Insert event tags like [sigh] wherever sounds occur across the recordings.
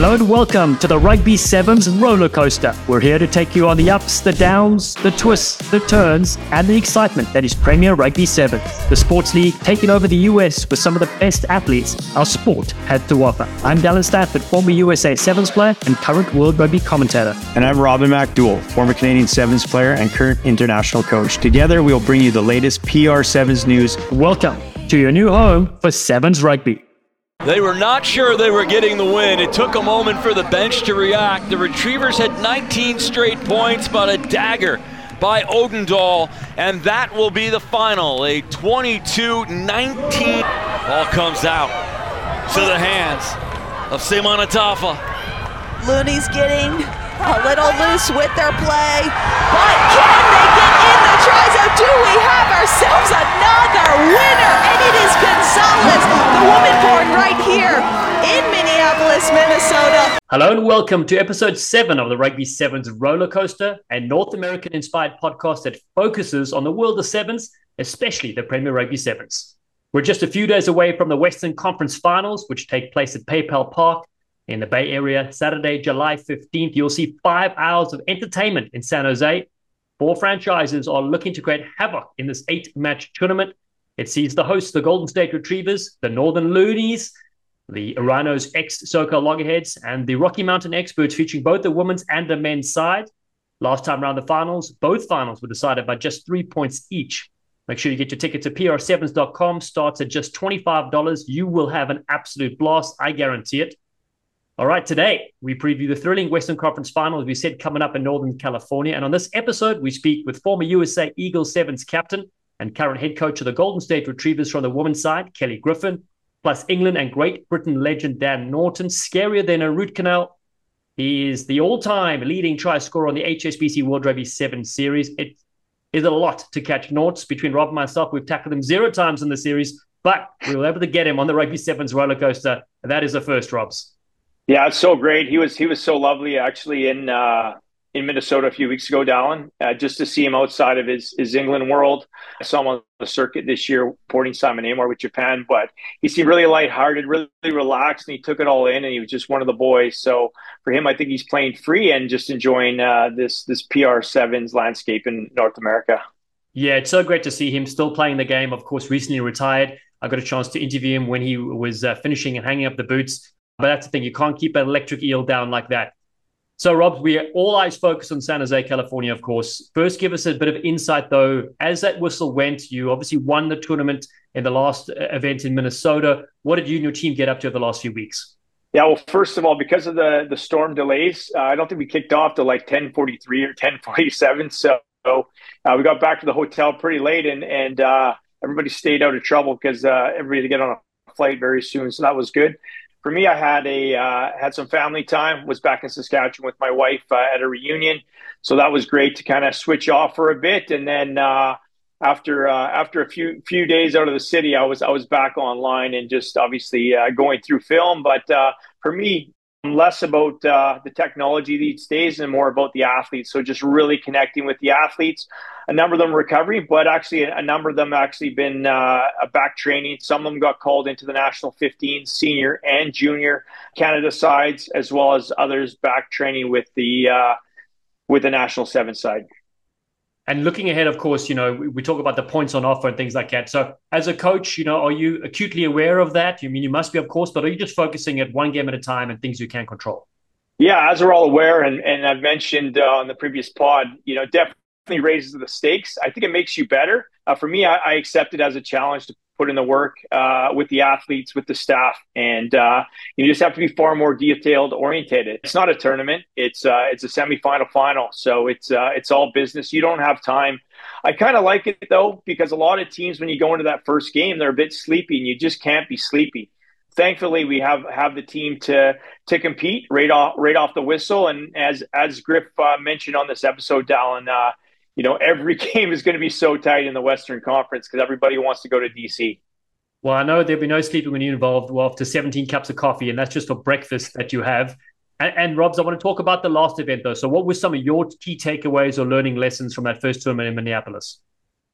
Hello and welcome to the Rugby Sevens roller coaster. We're here to take you on the ups, the downs, the twists, the turns, and the excitement that is Premier Rugby Sevens, the sports league taking over the US with some of the best athletes our sport had to offer. I'm Dallen Stanford, former USA Sevens player and current World Rugby commentator. And I'm Robin MacDowell, former Canadian Sevens player and current international coach. Together, we'll bring you the latest PR Sevens news. Welcome to your new home for Sevens Rugby. They were not sure they were getting the win. It took a moment for the bench to react. The Retrievers had 19 straight points, but a dagger by Odendaal, and that will be the final. A 22-19 ball comes out to the hands of Simon Atafa. Looney's getting a little loose with their play, but can they get in the try zone? Do we have ourselves another winner? And it is Gonzalez, the woman born right here in Minneapolis, Minnesota. Hello and welcome to episode seven of the Rugby Sevens roller coaster, a North American inspired podcast that focuses on the world of sevens, especially the Premier Rugby Sevens. We're just a few days away from the Western Conference Finals, which take place at PayPal Park in the Bay Area, Saturday, July 15th. You'll see five hours of entertainment in San Jose. Four franchises are looking to create havoc in this eight match tournament. It sees the hosts, the Golden State Retrievers, the Northern Loonies, the Rhinos ex SoCal Loggerheads, and the Rocky Mountain Experts, featuring both the women's and the men's side. Last time around the finals, both finals were decided by just three points each. Make sure you get your ticket to pr7s.com. Starts at just $25. You will have an absolute blast. I guarantee it. All right, today we preview the thrilling Western Conference Finals we said coming up in Northern California. And on this episode, we speak with former USA Eagles Sevens captain and current head coach of the Golden State Retrievers from the women's side, Kelly Griffin, plus England and Great Britain legend Dan Norton, scarier than a root canal. He is the all-time leading try scorer on the HSBC World Rugby 7 series. It is a lot to catch Norts between Rob and myself. We've tackled him zero times in the series, but we were able to get him on the Rugby Sevens roller coaster. And that is the first, Robs. Yeah, it's so great. He was he was so lovely actually in uh, in Minnesota a few weeks ago, Dallen. Uh, just to see him outside of his his England world. I saw him on the circuit this year, porting Simon Amor with Japan, but he seemed really lighthearted, really relaxed, and he took it all in, and he was just one of the boys. So for him, I think he's playing free and just enjoying uh, this this PR sevens landscape in North America. Yeah, it's so great to see him still playing the game. Of course, recently retired. I got a chance to interview him when he was uh, finishing and hanging up the boots. But that's the thing, you can't keep an electric eel down like that. So, Rob, we are all eyes focused on San Jose, California, of course. First, give us a bit of insight, though. As that whistle went, you obviously won the tournament in the last uh, event in Minnesota. What did you and your team get up to over the last few weeks? Yeah, well, first of all, because of the the storm delays, uh, I don't think we kicked off to like ten forty three or ten forty seven. So uh, we got back to the hotel pretty late, and and uh, everybody stayed out of trouble because uh, everybody to get on a flight very soon. So that was good for me, I had a uh, had some family time. Was back in Saskatchewan with my wife uh, at a reunion, so that was great to kind of switch off for a bit. And then uh, after uh, after a few few days out of the city, I was I was back online and just obviously uh, going through film. But uh, for me, less about the technology these days and more about the athletes. So just really connecting with the athletes. A number of them recovery, but actually a number of them actually been uh, back training. Some of them got called into the national 15 senior and junior Canada sides, as well as others back training with the uh, with the national seven side. And looking ahead, of course, you know, we, we, talk about the points on offer and things like that. So, as a coach, you know, are you acutely aware of that? You mean you must be, of course, but are you just focusing at one game at a time and things you can control? Yeah, as we're all aware, and, and I've mentioned uh, on the previous pod, you know, definitely raises the stakes. I think it makes you better. Uh, for me, I, I accept it as a challenge to put in the work uh, with the athletes, with the staff, and uh, you just have to be far more detailed orientated. It's not a tournament; it's uh, it's a semifinal final, so it's uh, it's all business. You don't have time. I kind of like it though because a lot of teams, when you go into that first game, they're a bit sleepy, and you just can't be sleepy. Thankfully, we have have the team to to compete right off right off the whistle, and as as Griff uh, mentioned on this episode, Dallen uh, you know, every [laughs] game is going to be so tight in the Western Conference because everybody wants to go to DC. Well, I know there'll be no sleeping when you're involved. Well, after 17 cups of coffee, and that's just for breakfast that you have. And, and Robs, I want to talk about the last event though. So, what were some of your key takeaways or learning lessons from that first tournament in Minneapolis?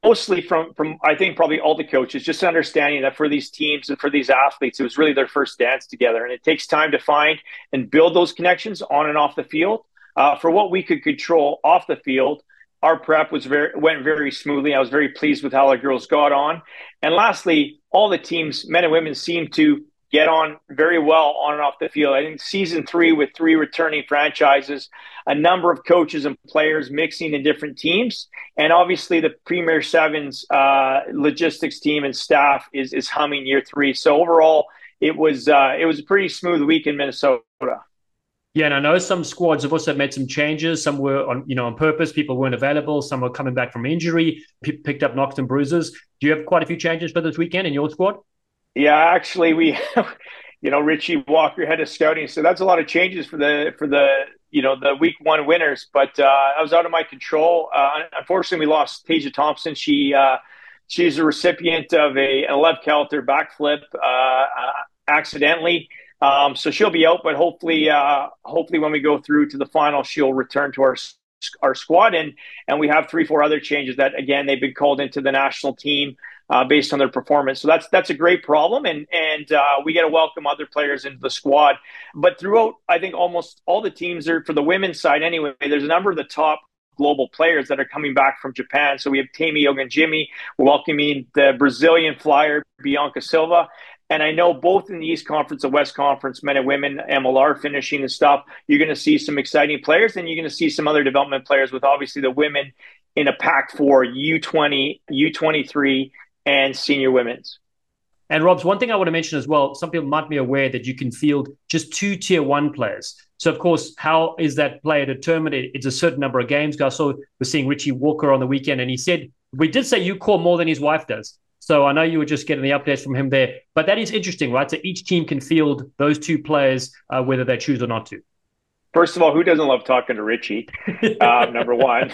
mostly from from I think probably all the coaches, just understanding that for these teams and for these athletes, it was really their first dance together, and it takes time to find and build those connections on and off the field. Uh, for what we could control off the field, our prep was very went very smoothly. I was very pleased with how the girls got on, and lastly, all the teams, men and women, seemed to get on very well on and off the field. I think season three with three returning franchises, a number of coaches and players mixing in different teams, and obviously the Premier Sevens uh, logistics team and staff is is humming year three. So overall, it was uh, it was a pretty smooth week in Minnesota. Yeah, and I know some squads have also made some changes. Some were on, you know, on purpose. People weren't available. Some were coming back from injury, p- picked up knocks and bruises. Do you have quite a few changes for this weekend in your squad? Yeah, actually, we, have, [laughs] you know, Richie Walker head of scouting, so that's a lot of changes for the for the you know the week one winners. But uh, I was out of my control. Uh, unfortunately, we lost Tasia Thompson. She uh, she's a recipient of a, Alev Kelter backflip uh, uh, accidentally. Um, so she'll be out, but hopefully, uh, hopefully when we go through to the final, she'll return to our our squad. And and we have three, four other changes that again they've been called into the national team uh, based on their performance. So that's that's a great problem, and and uh, we get to welcome other players into the squad. But throughout, I think almost all the teams are for the women's side anyway. There's a number of the top global players that are coming back from Japan. So we have Tammy Ogunjimi. Welcoming the Brazilian flyer Bianca Silva. And I know both in the East Conference and West Conference, men and women, MLR finishing and stuff, you're going to see some exciting players, and you're going to see some other development players with obviously the women in a pack for U20, U23, and senior women's. And Robs, one thing I want to mention as well, some people might be aware that you can field just two tier one players. So of course, how is that player determined? It's a certain number of games. I saw we're seeing Richie Walker on the weekend, and he said we did say you call more than his wife does. So I know you were just getting the updates from him there, but that is interesting, right? So each team can field those two players, uh, whether they choose or not to. First of all, who doesn't love talking to Richie? Uh, [laughs] number one.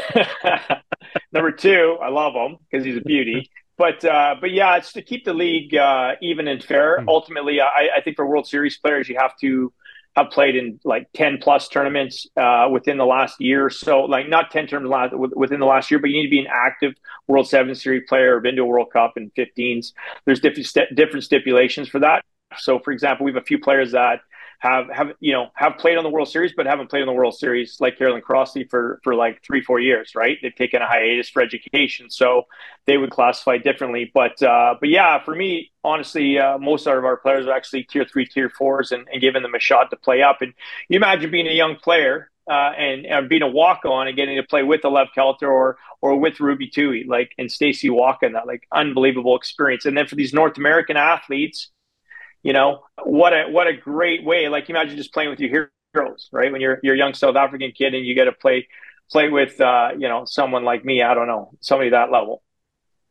[laughs] number two, I love him because he's a beauty but uh, but yeah, it's to keep the league uh, even and fair. Mm. Ultimately, I, I, think for World Series players, you have to have played in like ten plus tournaments uh, within the last year. So like not ten terms within the last year, but you need to be an active World Seven Series player been to a World Cup in 15s. There's different different stipulations for that. So for example, we have a few players that have have you know have played on the World Series, but haven't played on the World Series like Caroline Crossley for for like three four years, right? They've taken a hiatus for education, so they would classify differently. But uh, but yeah, for me, honestly, uh, most of our players are actually tier three, tier fours, and, and giving them a shot to play up. And you imagine being a young player. Uh, and, and being a walk on and getting to play with the Alev Kelter or or with Ruby Tui, like and Stacey Walker, that like unbelievable experience. And then for these North American athletes, you know what a what a great way like imagine just playing with your heroes right when you're you're a young south african kid and you get to play play with uh, you know someone like me i don't know somebody that level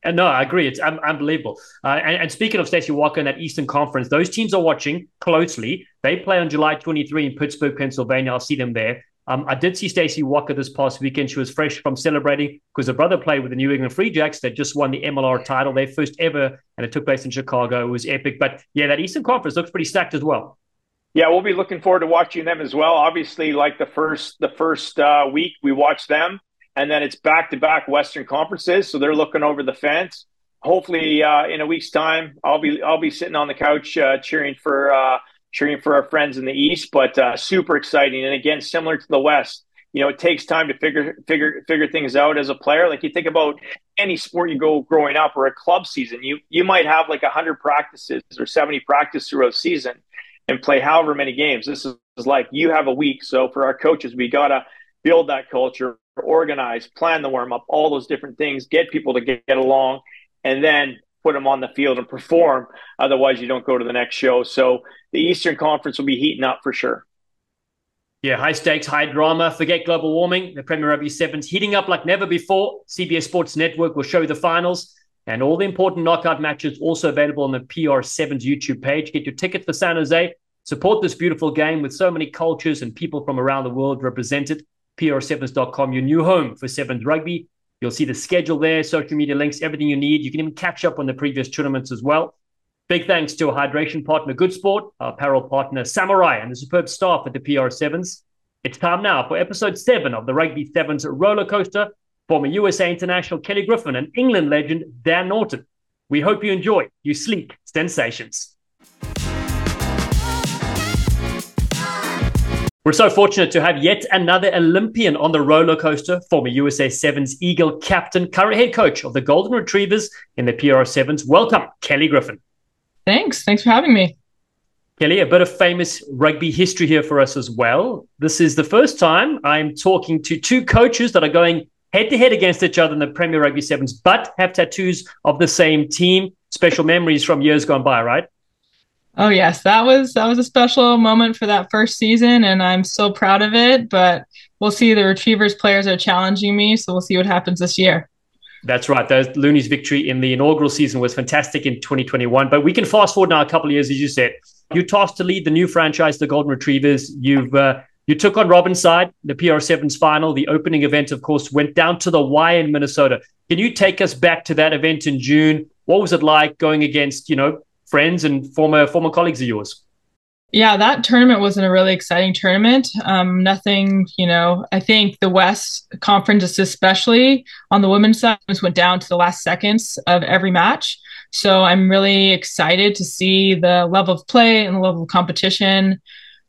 and no, I agree. It's un- unbelievable. Uh, and, and, speaking of Stacey Walker in that Eastern Conference, those teams are watching closely. They play on July 23 in Pittsburgh, Pennsylvania. I'll see them there. Um, I did see Stacey Walker this past weekend. She was fresh from celebrating because her brother played with the New England Free Jacks that just won the MLR title, their first ever, and it took place in Chicago. It was epic. But yeah, that Eastern Conference looks pretty stacked as well. Yeah, we'll be looking forward to watching them as well. Obviously, like the first the first uh, week, we watch them, and then it's back to back Western conferences, so they're looking over the fence. Hopefully, uh, in a week's time, I'll be I'll be sitting on the couch uh, cheering for uh, cheering for our friends in the East, but uh, super exciting. And again, similar to the West, you know, it takes time to figure figure figure things out as a player. Like you think about any sport you go growing up or a club season, you you might have like hundred practices or seventy practices throughout a season and play however many games. This is like you have a week. So for our coaches, we gotta build that culture, organize, plan the warm up, all those different things, get people to get, get along, and then put them on the field and perform. Otherwise, you don't go to the next show. So the Eastern Conference will be heating up for sure. Yeah, high stakes, high drama. Forget global warming. The Premier Rugby Sevens heating up like never before. CBS Sports Network will show the finals and all the important knockout matches also available on the PR7's YouTube page. Get your ticket for San Jose. Support this beautiful game with so many cultures and people from around the world represented. PR7s.com, your new home for Sevens rugby. You'll see the schedule there, social media links, everything you need. You can even catch up on the previous tournaments as well. Big thanks to our hydration partner, Good Sport, our apparel partner, Samurai, and the superb staff at the PR7s. It's time now for episode seven of the Rugby Sevens roller coaster former USA international Kelly Griffin, and England legend Dan Norton. We hope you enjoy you sleek sensations. We're so fortunate to have yet another Olympian on the roller coaster, former USA Sevens Eagle captain, current head coach of the Golden Retrievers in the PR Sevens. Welcome, Kelly Griffin. Thanks. Thanks for having me. Kelly, a bit of famous rugby history here for us as well. This is the first time I'm talking to two coaches that are going head to head against each other in the Premier Rugby Sevens, but have tattoos of the same team. Special memories from years gone by, right? Oh yes, that was that was a special moment for that first season, and I'm so proud of it. But we'll see. The Retrievers players are challenging me, so we'll see what happens this year. That's right. Those Looney's victory in the inaugural season was fantastic in 2021. But we can fast forward now a couple of years, as you said. You tasked to lead the new franchise, the Golden Retrievers. You've uh, you took on Robin's side, the PR7's final. The opening event, of course, went down to the Y in Minnesota. Can you take us back to that event in June? What was it like going against, you know, friends and former former colleagues of yours? Yeah, that tournament was in a really exciting tournament. Um, nothing, you know, I think the West Conference, especially on the women's side, went down to the last seconds of every match. So I'm really excited to see the level of play and the level of competition.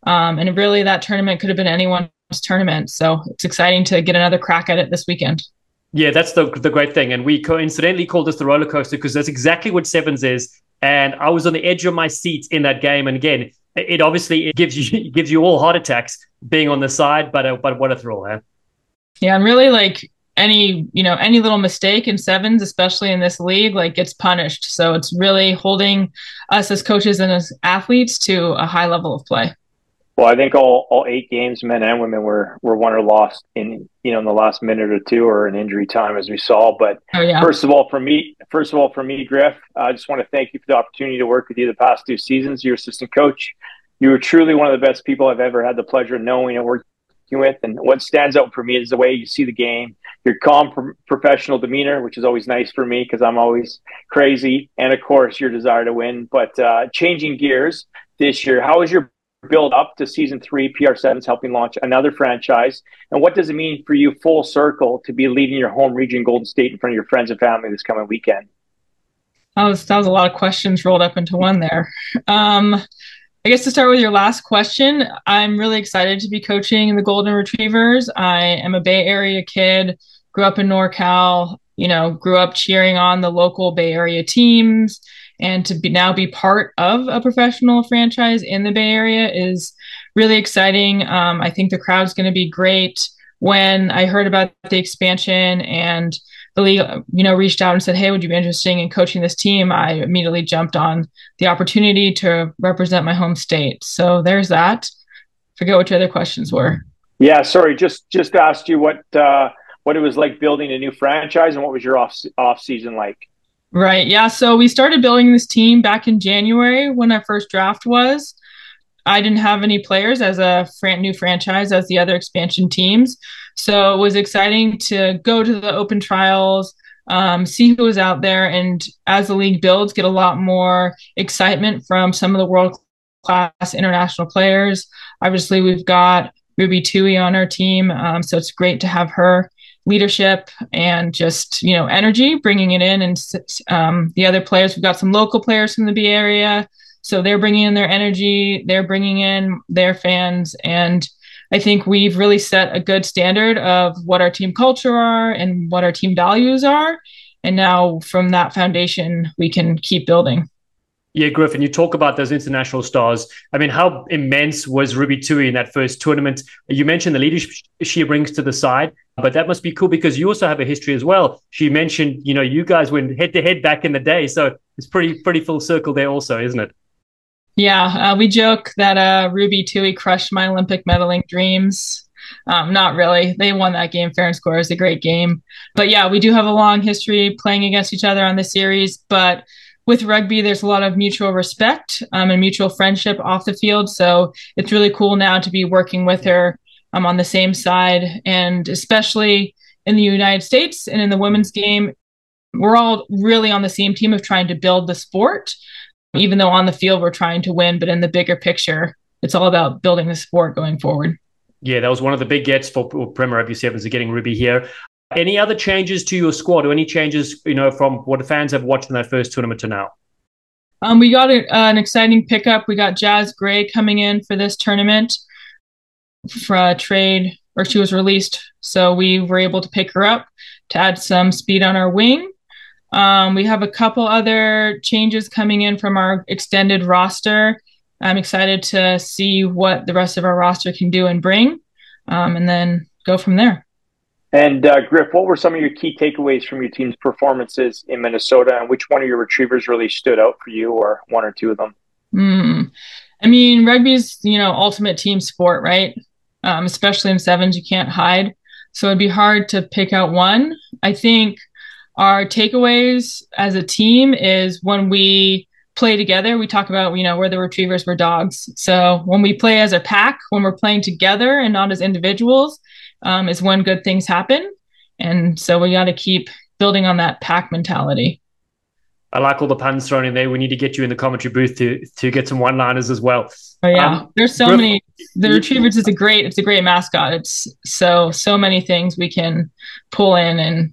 Um, and really, that tournament could have been anyone's tournament. So it's exciting to get another crack at it this weekend. Yeah, that's the the great thing, and we coincidentally called this the roller coaster because that's exactly what sevens is and I was on the edge of my seat in that game. And again, it obviously it gives you [laughs] it gives you all heart attacks being on the side, but uh, but what a thrill, man! Yeah, and really like any you know any little mistake in sevens, especially in this league, like gets punished. So it's really holding us as coaches and as athletes to a high level of play. Well, I think all, all eight games, men and women, were were won or lost in you know in the last minute or two or in injury time, as we saw. But oh, yeah. first of all, for me, first of all, for me, Griff, I just want to thank you for the opportunity to work with you the past two seasons. Your assistant coach, you were truly one of the best people I've ever had the pleasure of knowing and working with. And what stands out for me is the way you see the game, your calm, pro- professional demeanor, which is always nice for me because I'm always crazy, and of course your desire to win. But uh, changing gears this year, how was your build up to season three, PR7's helping launch another franchise. And what does it mean for you, full circle, to be leading your home region, Golden State, in front of your friends and family this coming weekend? That was, that was a lot of questions rolled up into one there. Um, I guess to start with your last question, I'm really excited to be coaching the Golden Retrievers. I am a Bay Area kid, grew up in NorCal, you know, grew up cheering on the local Bay Area teams and to be now be part of a professional franchise in the Bay Area is really exciting. Um, I think the crowd's going to be great. When I heard about the expansion and the league, you know, reached out and said, "Hey, would you be interested in coaching this team?" I immediately jumped on the opportunity to represent my home state. So there's that. Forget what your other questions were. Yeah, sorry. Just just asked you what uh, what it was like building a new franchise and what was your off off season like. Right. Yeah. So we started building this team back in January when our first draft was. I didn't have any players as a new franchise as the other expansion teams. So it was exciting to go to the open trials, um, see who was out there, and as the league builds, get a lot more excitement from some of the world class international players. Obviously, we've got Ruby Tui on our team, um, so it's great to have her leadership and just you know energy bringing it in and um, the other players we've got some local players from the bay area so they're bringing in their energy they're bringing in their fans and i think we've really set a good standard of what our team culture are and what our team values are and now from that foundation we can keep building yeah, Griffin, you talk about those international stars. I mean, how immense was Ruby Tui in that first tournament? You mentioned the leadership she brings to the side, but that must be cool because you also have a history as well. She mentioned, you know, you guys went head to head back in the day, so it's pretty pretty full circle there, also, isn't it? Yeah, uh, we joke that uh, Ruby Tui crushed my Olympic medaling dreams. Um, not really. They won that game fair and square. It was a great game. But yeah, we do have a long history playing against each other on the series. But with rugby, there's a lot of mutual respect um, and mutual friendship off the field. So it's really cool now to be working with her um, on the same side. And especially in the United States and in the women's game, we're all really on the same team of trying to build the sport, even though on the field we're trying to win. But in the bigger picture, it's all about building the sport going forward. Yeah, that was one of the big gets for Premier Rugby Sevens of getting Ruby here. Any other changes to your squad or any changes, you know, from what the fans have watched in that first tournament to now? Um, we got a, uh, an exciting pickup. We got Jaz Gray coming in for this tournament for a trade, or she was released. So we were able to pick her up to add some speed on our wing. Um, we have a couple other changes coming in from our extended roster. I'm excited to see what the rest of our roster can do and bring, um, and then go from there. And uh, Griff, what were some of your key takeaways from your team's performances in Minnesota, and which one of your retrievers really stood out for you, or one or two of them? Mm. I mean, rugby's you know ultimate team sport, right? Um, especially in sevens, you can't hide, so it'd be hard to pick out one. I think our takeaways as a team is when we play together, we talk about, you know, we're the retrievers, we're dogs. So when we play as a pack, when we're playing together and not as individuals, um, is when good things happen. And so we got to keep building on that pack mentality. I like all the puns thrown in there. We need to get you in the commentary booth to to get some one liners as well. Oh yeah, um, there's so many. The retrievers is a great. It's a great mascot. It's so so many things we can pull in and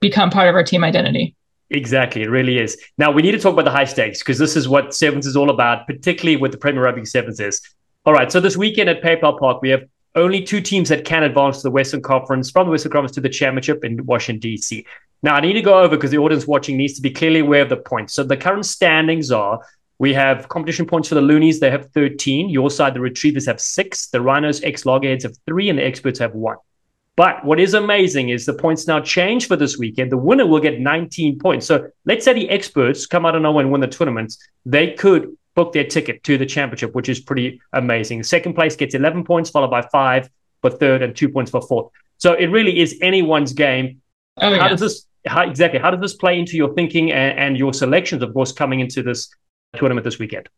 become part of our team identity. Exactly, it really is. Now we need to talk about the high stakes because this is what sevens is all about, particularly with the Premier Rugby Sevens is. All right, so this weekend at PayPal Park, we have only two teams that can advance to the Western Conference from the Western Conference to the championship in Washington D.C. Now I need to go over because the audience watching needs to be clearly aware of the points. So the current standings are: we have competition points for the Loonies; they have 13. Your side, the Retrievers, have six. The Rhinos, ex Loggerheads, have three, and the Experts have one. But what is amazing is the points now change for this weekend. The winner will get 19 points. So let's say the experts come out of nowhere and win the tournament. They could book their ticket to the championship, which is pretty amazing. Second place gets 11 points, followed by five for third and two points for fourth. So it really is anyone's game. Oh, how does this how, exactly? How does this play into your thinking and, and your selections, of course, coming into this tournament this weekend?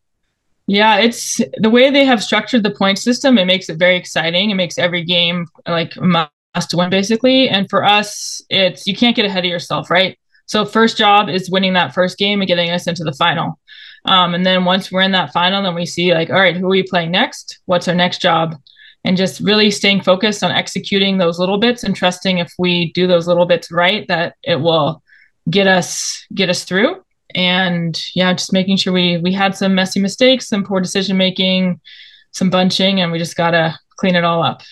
Yeah, it's the way they have structured the point system. It makes it very exciting. It makes every game like must win basically. And for us, it's you can't get ahead of yourself, right? So first job is winning that first game and getting us into the final. Um, and then once we're in that final, then we see like, all right, who are we playing next? What's our next job? And just really staying focused on executing those little bits and trusting if we do those little bits right, that it will get us get us through. And yeah, just making sure we we had some messy mistakes, some poor decision making, some bunching, and we just gotta clean it all up.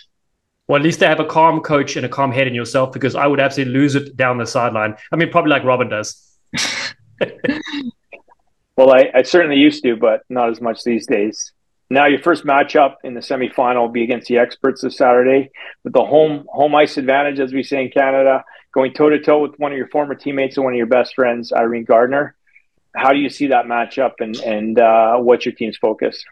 Well, at least they have a calm coach and a calm head in yourself because I would absolutely lose it down the sideline. I mean, probably like Robin does. [laughs] [laughs] well, I, I, certainly used to, but not as much these days. Now, your first matchup in the semifinal will be against the experts this Saturday with the home home ice advantage, as we say in Canada, going toe to toe with one of your former teammates and one of your best friends, Irene Gardner. How do you see that matchup, and and uh, what's your team's focus?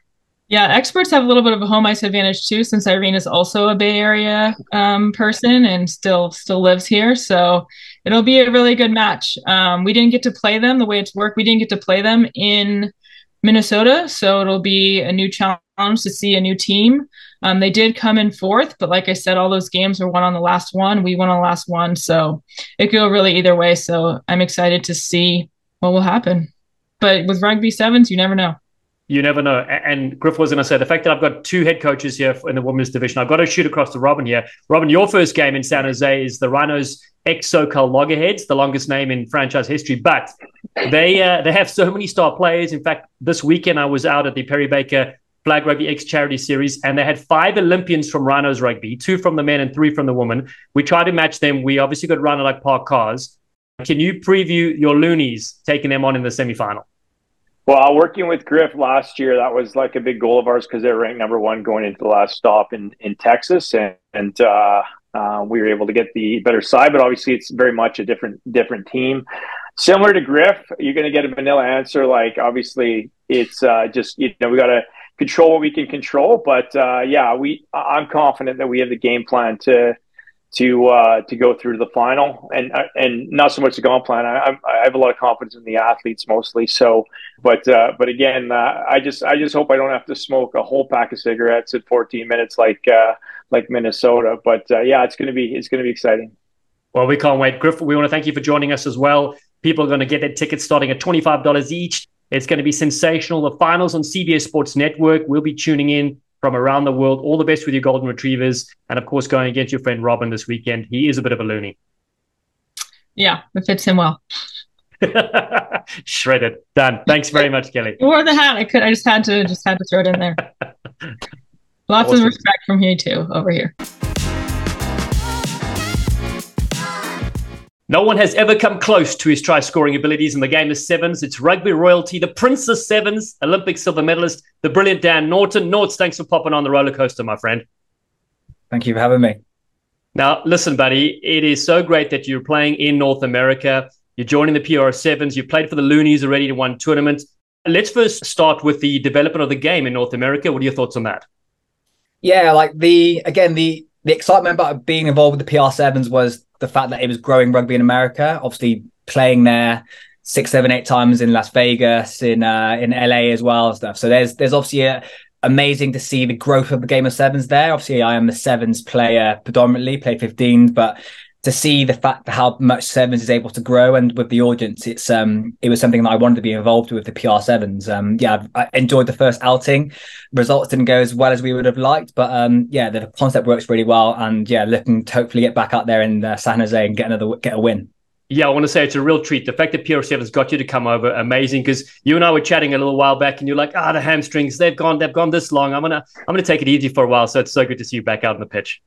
Yeah, experts have a little bit of a home ice advantage too, since Irene is also a Bay Area um, person and still still lives here. So it'll be a really good match. Um, we didn't get to play them the way it's worked. We didn't get to play them in Minnesota, so it'll be a new challenge to see a new team. Um, they did come in fourth, but like I said, all those games were won on the last one. We won on the last one, so it could go really either way. So I'm excited to see what will happen. But with rugby sevens, you never know you never know. And Griff was going to say the fact that I've got two head coaches here in the women's division, I've got to shoot across to Robin here. Robin, your first game in San Jose is the Rhinos ex SoCal Loggerheads, the longest name in franchise history. But they uh, they have so many star players. In fact, this weekend I was out at the Perry Baker Flag Rugby X Charity Series, and they had five Olympians from Rhinos Rugby, two from the men and three from the women. We tried to match them. We obviously got Rhino like park cars. Can you preview your Loonies taking them on in the semifinal? Well, working with Griff last year, that was like a big goal of ours because they're ranked number one going into the last stop in, in Texas, and, and uh, uh, we were able to get the better side. But obviously, it's very much a different different team. Similar to Griff, you're going to get a vanilla answer. Like obviously, it's uh, just you know we got to control what we can control. But uh, yeah, we I'm confident that we have the game plan to to uh, to go through to the final, and uh, and not so much the game plan. I, I have a lot of confidence in the athletes mostly. So, but uh, but again, uh, I just I just hope I don't have to smoke a whole pack of cigarettes at 14 minutes like uh, like Minnesota. But uh, yeah, it's gonna be it's gonna be exciting. Well, we can't wait, Griff. We want to thank you for joining us as well. People are going to get their tickets starting at twenty five dollars each. It's going to be sensational. The finals on CBS Sports Network. We'll be tuning in from around the world. All the best with your golden retrievers, and of course, going against your friend Robin this weekend. He is a bit of a loony. Yeah, it fits him well. [laughs] Shredded. Done. Thanks very much, Kelly. [laughs] Wore the hat. I could. I just had to. Just had to throw it in there. [laughs] Lots awesome. of respect from you too over here. No one has ever come close to his try scoring abilities in the game of sevens. It's rugby royalty, the Prince of Sevens, Olympic silver medalist, the brilliant Dan Norton. Norts, thanks for popping on the roller coaster, my friend. Thank you for having me. Now, listen, buddy, it is so great that you're playing in North America. You're joining the PR Sevens. You've played for the Loonies already in one tournament. Let's first start with the development of the game in North America. What are your thoughts on that? Yeah, like the again the the excitement about being involved with the PR Sevens was the fact that it was growing rugby in America. Obviously, playing there six, seven, eight times in Las Vegas, in uh, in LA as well, and stuff. So there's there's obviously a, amazing to see the growth of the game of sevens there. Obviously, I am the sevens player predominantly, play 15s, but to see the fact how much sevens is able to grow and with the audience, it's um it was something that I wanted to be involved with the PR sevens. Um, yeah, I enjoyed the first outing. Results didn't go as well as we would have liked, but um, yeah, the concept works really well, and yeah, looking to hopefully get back out there in uh, San Jose and get another get a win. Yeah, I want to say it's a real treat. The fact that PR7's got you to come over, amazing. Because you and I were chatting a little while back, and you're like, "Ah, oh, the hamstrings, they've gone, they've gone this long. I'm gonna, I'm gonna take it easy for a while." So it's so good to see you back out on the pitch.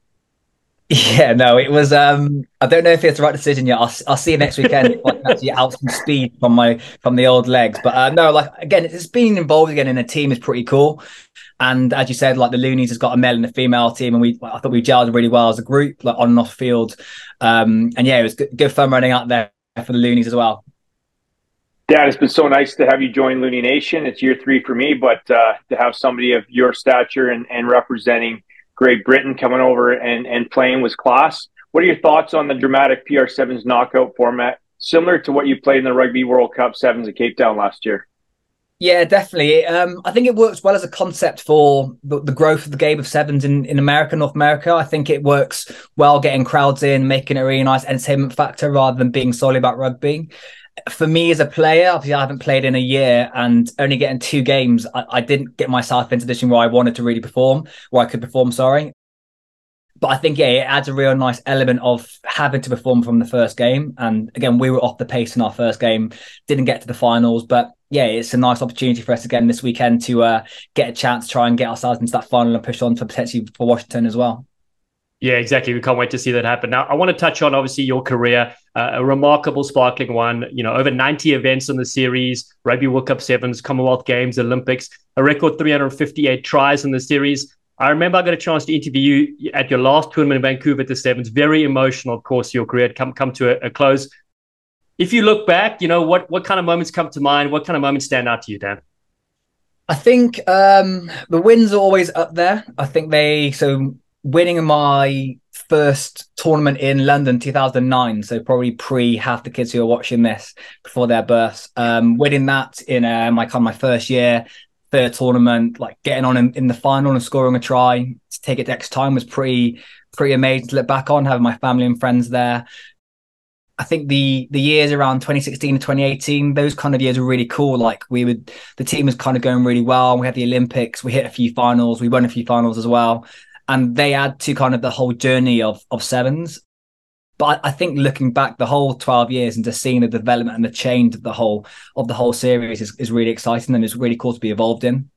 Yeah, no, it was. um I don't know if it's the right decision yet. I'll, I'll see you next weekend. if I can actually out some speed from my from the old legs, but uh, no, like again, it's being involved again in a team is pretty cool. And as you said, like the Loonies has got a male and a female team, and we I thought we gelled really well as a group, like on and off field. Um, and yeah, it was good, good fun running out there for the Loonies as well. Dan, it's been so nice to have you join Looney Nation. It's year three for me, but uh, to have somebody of your stature and, and representing Great Britain coming over and, and playing was class. What are your thoughts on the dramatic PR7s knockout format, similar to what you played in the Rugby World Cup Sevens at Cape Town last year? Yeah, definitely. Um, I think it works well as a concept for the, the, growth of the game of sevens in, in America, North America. I think it works well getting crowds in, making it a really nice entertainment factor rather than being solely about rugby for me as a player, obviously I haven't played in a year and only getting two games, I, I, didn't get myself into a position where I wanted to really perform, where I could perform, sorry. But I think, yeah, it adds a real nice element of having to perform from the first game. And again, we were off the pace in our first game, didn't get to the finals, but yeah, it's a nice opportunity for us again this weekend to uh, get a chance to try and get ourselves into that final and push on for potentially for Washington as well. Yeah, exactly. We can't wait to see that happen. Now, I want to touch on obviously your career, uh, a remarkable, sparkling one. You know, over 90 events in the series, Rugby World Cup Sevens, Commonwealth Games, Olympics, a record 358 tries in the series. I remember I got a chance to interview you at your last tournament in Vancouver at the Sevens. Very emotional, of course, your career had come come to a, a close. If you look back, you know what what kind of moments come to mind? What kind of moments stand out to you, Dan? I think um, the wins are always up there. I think they so winning my first tournament in London 2009 so probably pre half the kids who are watching this before their births. Um, winning that in uh, my kind of my first year third tournament like getting on in, in, the final and scoring a try to take it next time was pretty pretty amazing to look back on having my family and friends there. I think the the years around 2016 to 2018, those kind of years were really cool. Like we would, the team was kind of going really well. We had the Olympics, we hit a few finals, we won a few finals as well and they add to kind of the whole journey of of sevens. But I, I think looking back the whole 12 years and just seeing the development and the change of the whole of the whole series is, is really exciting and it's really cool to be involved in.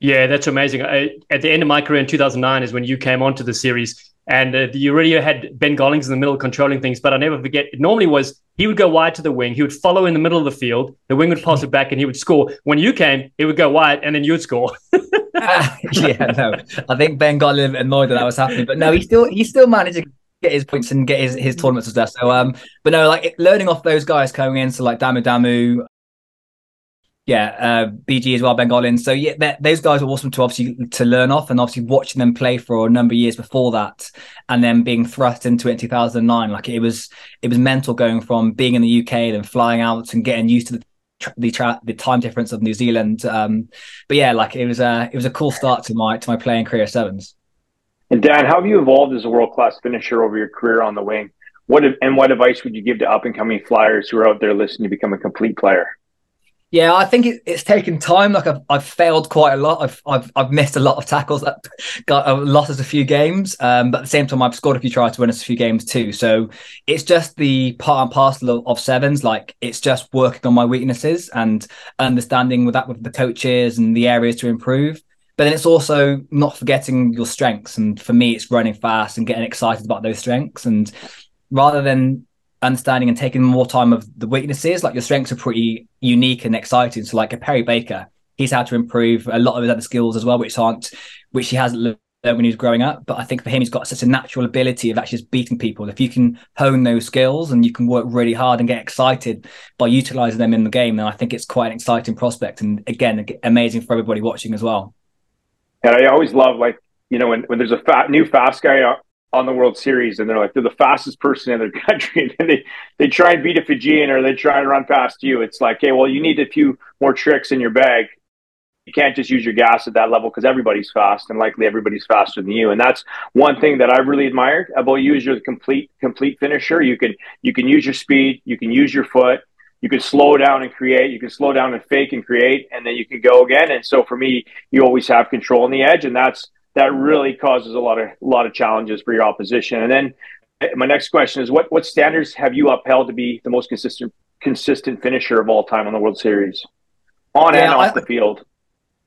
Yeah, that's amazing. I, at the end of my career in 2009 is when you came onto the series and uh, you already had Ben Gollings in the middle controlling things. But I never forget, it normally was he would go wide to the wing, he would follow in the middle of the field, the wing would pass it back, and he would score. When you came, it would go wide, and then you'd score. [laughs] [laughs] yeah, no. I think Ben got a little bit annoyed that that was happening, but no, he still he still managed to get his points and get his, his tournaments as well. So um, but no, like learning off those guys coming in, so like Damu Damu, yeah, uh, BG as well, Ben Gollings. So yeah, those guys are awesome to obviously to learn off, and obviously watching them play for a number of years before that, and then being thrust into it in 2009, like it was it was mental going from being in the UK and flying out and getting used to the the tra- the time difference of New Zealand. Um, but yeah, like it was a it was a cool start to my to my playing career sevens. And Dan, how have you evolved as a world class finisher over your career on the wing? What and what advice would you give to up and coming flyers who are out there listening to become a complete player? Yeah, I think it, it's taken time. Like I've, I've failed quite a lot. I've, I've I've missed a lot of tackles. Got I've lost us a few games. Um, but at the same time, I've scored a few tries to win us a few games too. So it's just the part and parcel of, of sevens. Like it's just working on my weaknesses and understanding with that with the coaches and the areas to improve. But then it's also not forgetting your strengths. And for me, it's running fast and getting excited about those strengths. And rather than understanding and taking more time of the weaknesses. Like your strengths are pretty unique and exciting. So like a Perry Baker, he's had to improve a lot of his other skills as well, which aren't which he hasn't learned when he was growing up. But I think for him, he's got such a natural ability of actually just beating people. If you can hone those skills and you can work really hard and get excited by utilizing them in the game, then I think it's quite an exciting prospect. And again, amazing for everybody watching as well. And I always love like you know when, when there's a fat, new fast guy on the World Series, and they're like they're the fastest person in their [laughs] country, and they they try and beat a Fijian or they try and run past you. It's like, hey, well, you need a few more tricks in your bag. You can't just use your gas at that level because everybody's fast, and likely everybody's faster than you. And that's one thing that I've really admired about you is you're the complete complete finisher. You can you can use your speed, you can use your foot, you can slow down and create, you can slow down and fake and create, and then you can go again. And so for me, you always have control on the edge, and that's that really causes a lot of a lot of challenges for your opposition. And then eh, my next question is what what standards have you upheld to be the most consistent consistent finisher of all time on the World Series, on yeah, and off I, the field?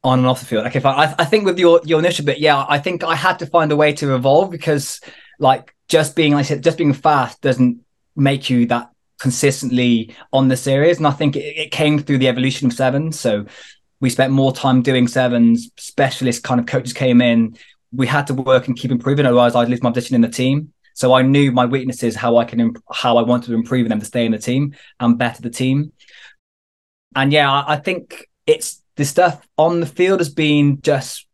On and off the field. Okay, fine. I, I think with your your initial bit, yeah, I think I had to find a way to evolve because like just being like I said, just being fast doesn't make you that consistently on the series. And I think it, it came through the evolution of seven. So we spent more time doing sevens. Specialist kind of coaches came in. We had to work and keep improving, otherwise I'd lose my position in the team. So I knew my weaknesses, how I can, imp- how I wanted to improve them to stay in the team and better the team. And yeah, I, I think it's the stuff on the field has been just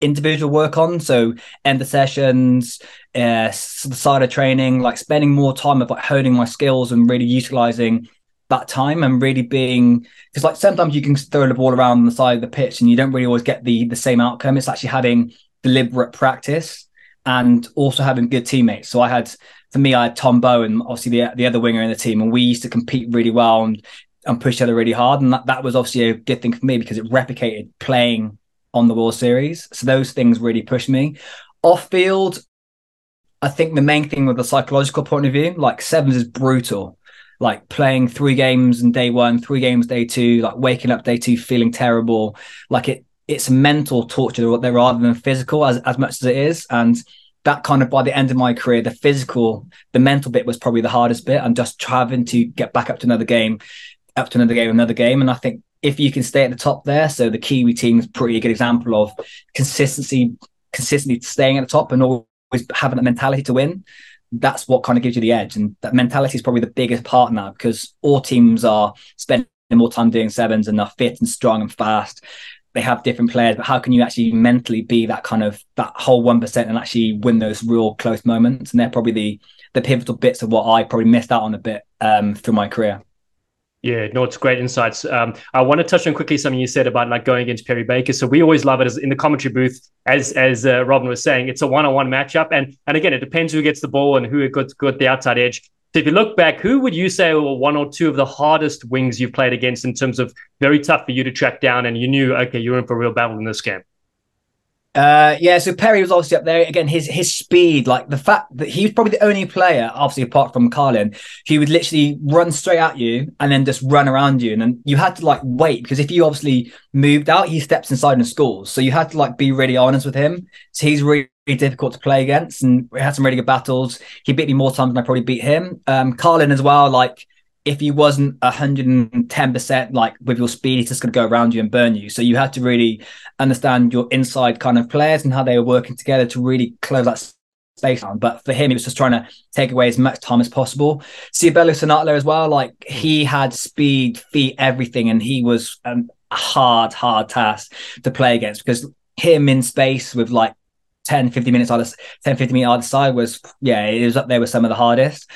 individual work on. So end the sessions, uh, side of training, like spending more time like honing my skills and really utilizing that time and really being because like sometimes you can throw the ball around on the side of the pitch and you don't really always get the the same outcome. It's actually having deliberate practice and also having good teammates. So I had for me, I had Tom Bowen, obviously the the other winger in the team, and we used to compete really well and and push each other really hard. And that, that was obviously a good thing for me because it replicated playing on the World Series. So those things really pushed me. Off field, I think the main thing with the psychological point of view, like sevens is brutal like playing three games in day one, three games day two, like waking up day two feeling terrible. Like it, it's mental torture there rather than physical as, as much as it is. And that kind of by the end of my career, the physical, the mental bit was probably the hardest bit. And just having to get back up to another game, up to another game, another game. And I think if you can stay at the top there, so the Kiwi team is pretty good example of consistency, consistently staying at the top and always having that mentality to win that's what kind of gives you the edge. And that mentality is probably the biggest part now because all teams are spending more time doing sevens and they're fit and strong and fast. They have different players, but how can you actually mentally be that kind of that whole one percent and actually win those real close moments? And they're probably the the pivotal bits of what I probably missed out on a bit um, through my career. Yeah, no, it's great insights. Um, I want to touch on quickly something you said about like going against Perry Baker. So we always love it as in the commentary booth, as as uh, Robin was saying, it's a one-on-one matchup, and and again, it depends who gets the ball and who got got the outside edge. So if you look back, who would you say were one or two of the hardest wings you've played against in terms of very tough for you to track down, and you knew okay, you're in for a real battle in this game. Uh, yeah, so Perry was obviously up there again. His his speed, like the fact that he was probably the only player, obviously apart from Carlin, who would literally run straight at you and then just run around you, and then you had to like wait because if you obviously moved out, he steps inside and scores. So you had to like be really honest with him. So he's really, really difficult to play against, and we had some really good battles. He beat me more times than I probably beat him. Um, Carlin as well, like if you wasn't 110% like with your speed, he's just going to go around you and burn you. So you had to really understand your inside kind of players and how they were working together to really close that space down. But for him, he was just trying to take away as much time as possible. Seabelo Senatla as well, like he had speed, feet, everything, and he was a hard, hard task to play against because him in space with like 10, 50 minutes either 10, 50 minutes either side was, yeah, it was up there with some of the hardest.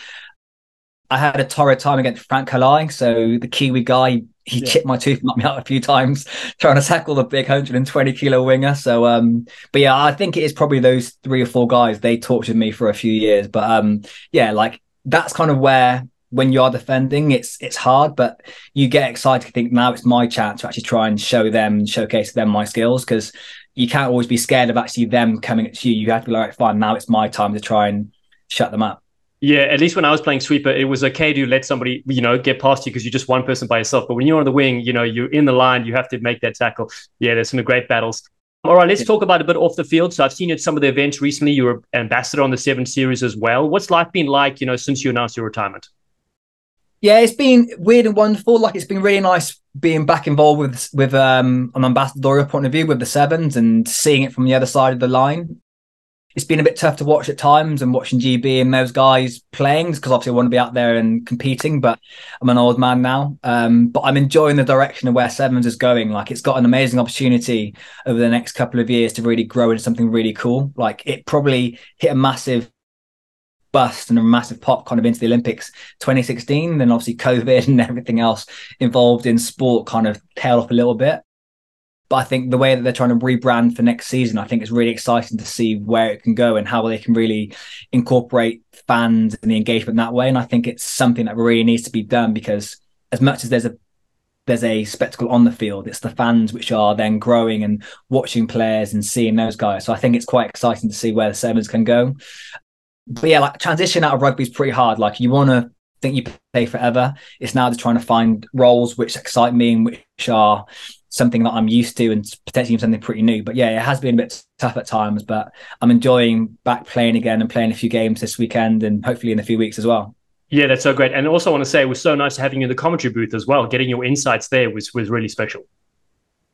I had a torrid time against Frank Halai. So the Kiwi guy, he yeah. chipped my tooth knocked me out a few times [laughs] trying to tackle the big 120 kilo winger. So, um, but yeah, I think it is probably those three or four guys. They tortured me for a few years. But um, yeah, like that's kind of where when you are defending, it's it's hard, but you get excited to think now it's my chance to actually try and show them, showcase them my skills because you can't always be scared of actually them coming at you. You have to be like, fine, now it's my time to try and shut them up. Yeah, at least when I was playing sweeper, it was okay to let somebody, you know, get past you because you're just one person by yourself. But when you're on the wing, you know, you're in the line, you have to make that tackle. Yeah, there's some great battles. All right, let's talk about a bit off the field. So I've seen you at some of the events recently. You were ambassador on the Seven Series as well. What's life been like, you know, since you announced your retirement? Yeah, it's been weird and wonderful. Like it's been really nice being back involved with with um an ambassadorial point of view with the sevens and seeing it from the other side of the line. It's been a bit tough to watch at times and watching GB and those guys playing because obviously I want to be out there and competing, but I'm an old man now. Um, but I'm enjoying the direction of where sevens is going. Like it's got an amazing opportunity over the next couple of years to really grow into something really cool. Like it probably hit a massive bust and a massive pop kind of into the Olympics 2016. Then obviously COVID [laughs] and everything else involved in sport kind of tailed off a little bit. But I think the way that they're trying to rebrand for next season, I think it's really exciting to see where it can go and how they can really incorporate fans and the engagement that way. And I think it's something that really needs to be done because as much as there's a there's a spectacle on the field. It's the fans which are then growing and watching players and seeing those guys. So I think it's quite exciting to see where the sevens can go but yeah, like transition out of rugby is pretty hard. Like you want to think you play forever. It's now just trying to find roles which excite me and which are something that I'm used to and potentially something pretty new. But yeah, it has been a bit tough at times, but I'm enjoying back playing again and playing a few games this weekend and hopefully in a few weeks as well. Yeah, that's so great. And also I want to say it was so nice having you in the commentary booth as well. Getting your insights there was was really special.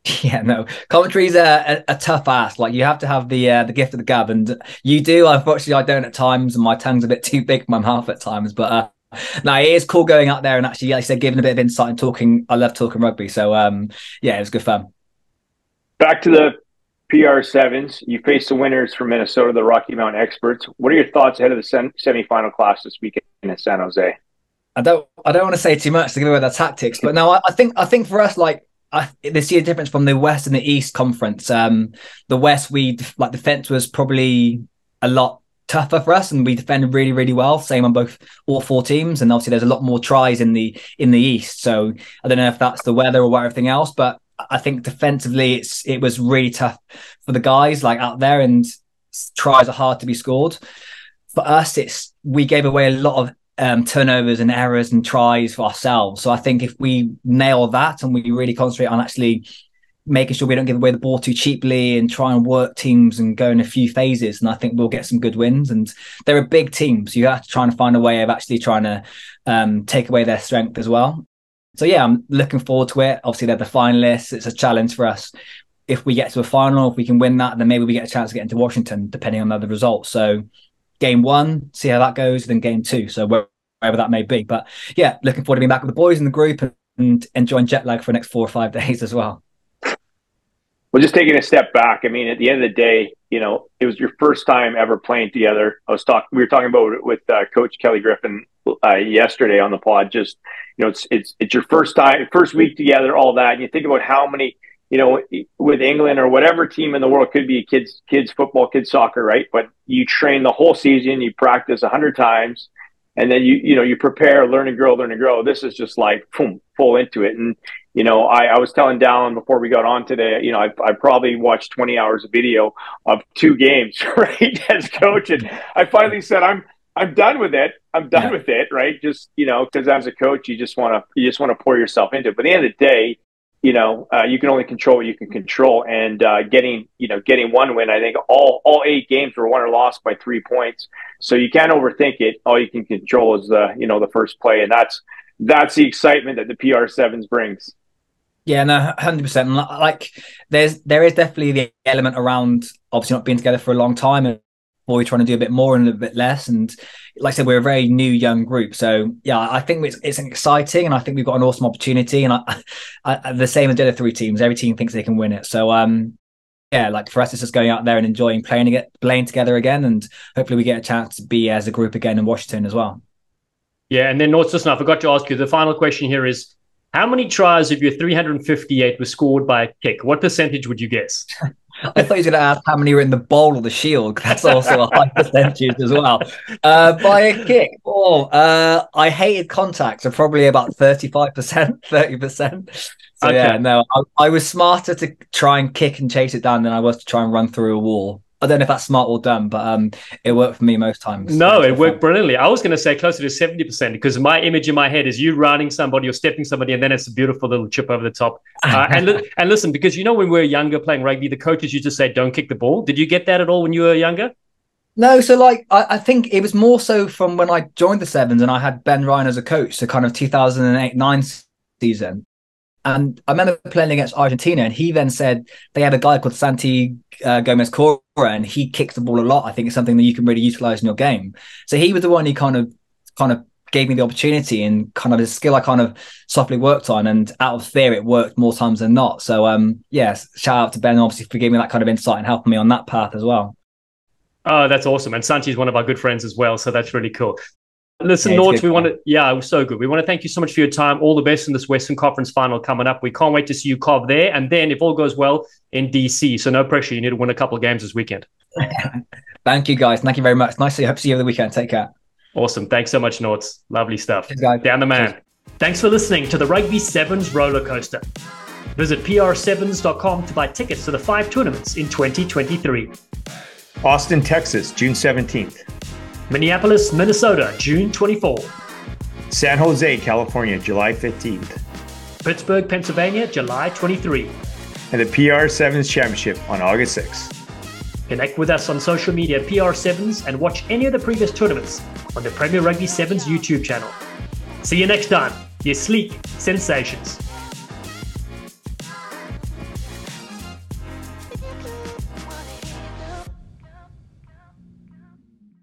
[laughs] Yeah, no, commentary's a, a, a tough ask. Like you have to have the uh, the gift of the gab, and you do. Unfortunately, I don't at times, and my tongue's a bit too big for my mouth at times. But uh, [laughs] no, it is cool going out there and actually, like I said, giving a bit of insight and talking. I love talking rugby, so um, yeah, it was good fun. Back to the PR sevens. You faced the winners from Minnesota, the Rocky Mountain Experience. What are your thoughts ahead of the sem- semifinal class this weekend in San Jose? I don't, I don't want to say too much to give away their tactics, but no, I, I think, I think for us, like I, they see a difference from the West and the East conference. Um, the West, we like the defense was probably a lot tougher for us, and we defended really, really well. Same on both all four teams, and obviously there's a lot more tries in the in the East. So I don't know if that's the weather or everything else, but I think defensively, it's it was really tough for the guys like out there, and tries are hard to be scored. For us, it's we gave away a lot of um, turnovers and errors and tries for ourselves. So I think if we nail that and we really concentrate on actually making sure we don't give away the ball too cheaply and try and work teams and go in a few phases, and I think we'll get some good wins. And they're a big team, so you have to try and find a way of actually trying to um, take away their strength as well. So yeah, I'm looking forward to it. Obviously, they're the finalists. It's a challenge for us. If we get to a final, if we can win that, then maybe we get a chance to get into Washington, depending on the results. So game one, see how that goes, then game two. So wherever that may be. But yeah, looking forward to being back with the boys in the group and enjoying jet lag for the next four or five [laughs] days as well. Well, just taking a step back. I mean, at the end of the day, you know, it was your first time ever playing together. I was talking, we were talking about it with uh, Coach Kelly Griffin uh, yesterday on the pod. Just, you know, it's it's it's your first time, first week together, all that. And you think about how many you know, with England or whatever team in the world could be kids, kids football, kids soccer, right? But you train the whole season, you practice a hundred times, and then you, you know, you prepare, learn and grow, learn and grow. This is just like boom, full into it. And you know, I, I was telling Dallen before we got on today, you know, I, I probably watched 20 hours of video of two games, [laughs] right, as coach, and I finally said, I'm, I'm done with it. I'm done yeah. with it, right? Just you know, because as a coach, you just want to you just want to pour yourself into it. But at the end of the day, you know, uh, you can only control what you can control. And uh, getting, you know, getting one win, I think all all eight games were won or lost by three points. So you can't overthink it. All you can control is the, you know, the first play, and that's that's the excitement that the PR sevens brings. Yeah, no, hundred percent. Like, there's there is definitely the element around obviously not being together for a long time and we're trying to do a bit more and a bit less. And like I said, we're a very new young group. So yeah, I think it's, it's exciting and I think we've got an awesome opportunity. And I, [laughs] I, the same as the other three teams, every team thinks they can win it. So um, yeah, like for us, it's just going out there and enjoying playing it, playing together again, and hopefully we get a chance to be as a group again in Washington as well. Yeah, and then North, listen, I forgot to ask you. The final question here is: How many tries of your 358 were scored by a kick? What percentage would you guess? [laughs] I thought you were going to ask how many were in the bowl or the shield. That's also a high [laughs] percentage as well. Uh, by a kick, oh, uh, I hated contact, so probably about 35%, 30%. [laughs] So okay. yeah, no, I, I, was smarter to try and kick and chase it down than I was to try and run through a wall. I don't know if that's smart or dumb, but um, it worked for me most times. No, it worked brilliantly. I was going to say closer to 70% because my image in my head is you running somebody or stepping somebody, and then it's a beautiful little chip over the top. [laughs] Uh, and, li- and listen, because you know, when we were younger playing rugby, the coaches used to say, don't kick the ball. Did you get that at all when you were younger? No, so like I, I, think it was more so from when I joined the Sevens and I had Ben Ryan as a coach, so kind of 2008 9 season. And I remember playing against Argentina, and he then said they had a guy called Santi uh, Gomez Cora, and he kicks the ball a lot. I think it's something that you can really utilize in your game. So he was the one who kind of, kind of gave me the opportunity and kind of a skill I kind of softly worked on. And out of fear, it worked more times than not. So, um, yes, shout out to Ben, obviously, for giving me that kind of insight and helping me on that path as well. Oh, that's awesome. And Santi is one of our good friends as well. So that's really cool. Listen, yeah, Nort, we want to, yeah, it was so good. We want to thank you so much for your time. All the best in this Western Conference final coming up. We can't wait to see you carve there. And then, if all goes well, in DC. So, no pressure. You need to win a couple of games this weekend. [laughs] thank you, guys. Thank you very much. Nice to hope to see you over the weekend. Take care. Awesome. Thanks so much, Norts. Lovely stuff. Cheers, Dan the man. Cheers. Thanks for listening to the Rugby Sevens roller coaster. Visit pr7s.com to buy tickets to the five tournaments in 2023. Austin, Texas, June 17th. Minneapolis, Minnesota, June 24. San Jose, California, July 15th. Pittsburgh, Pennsylvania, July 23. And the PR Sevens Championship on August 6. Connect with us on social media PR Sevens and watch any of the previous tournaments on the Premier Rugby Sevens YouTube channel. See you next time. Your sleek sensations.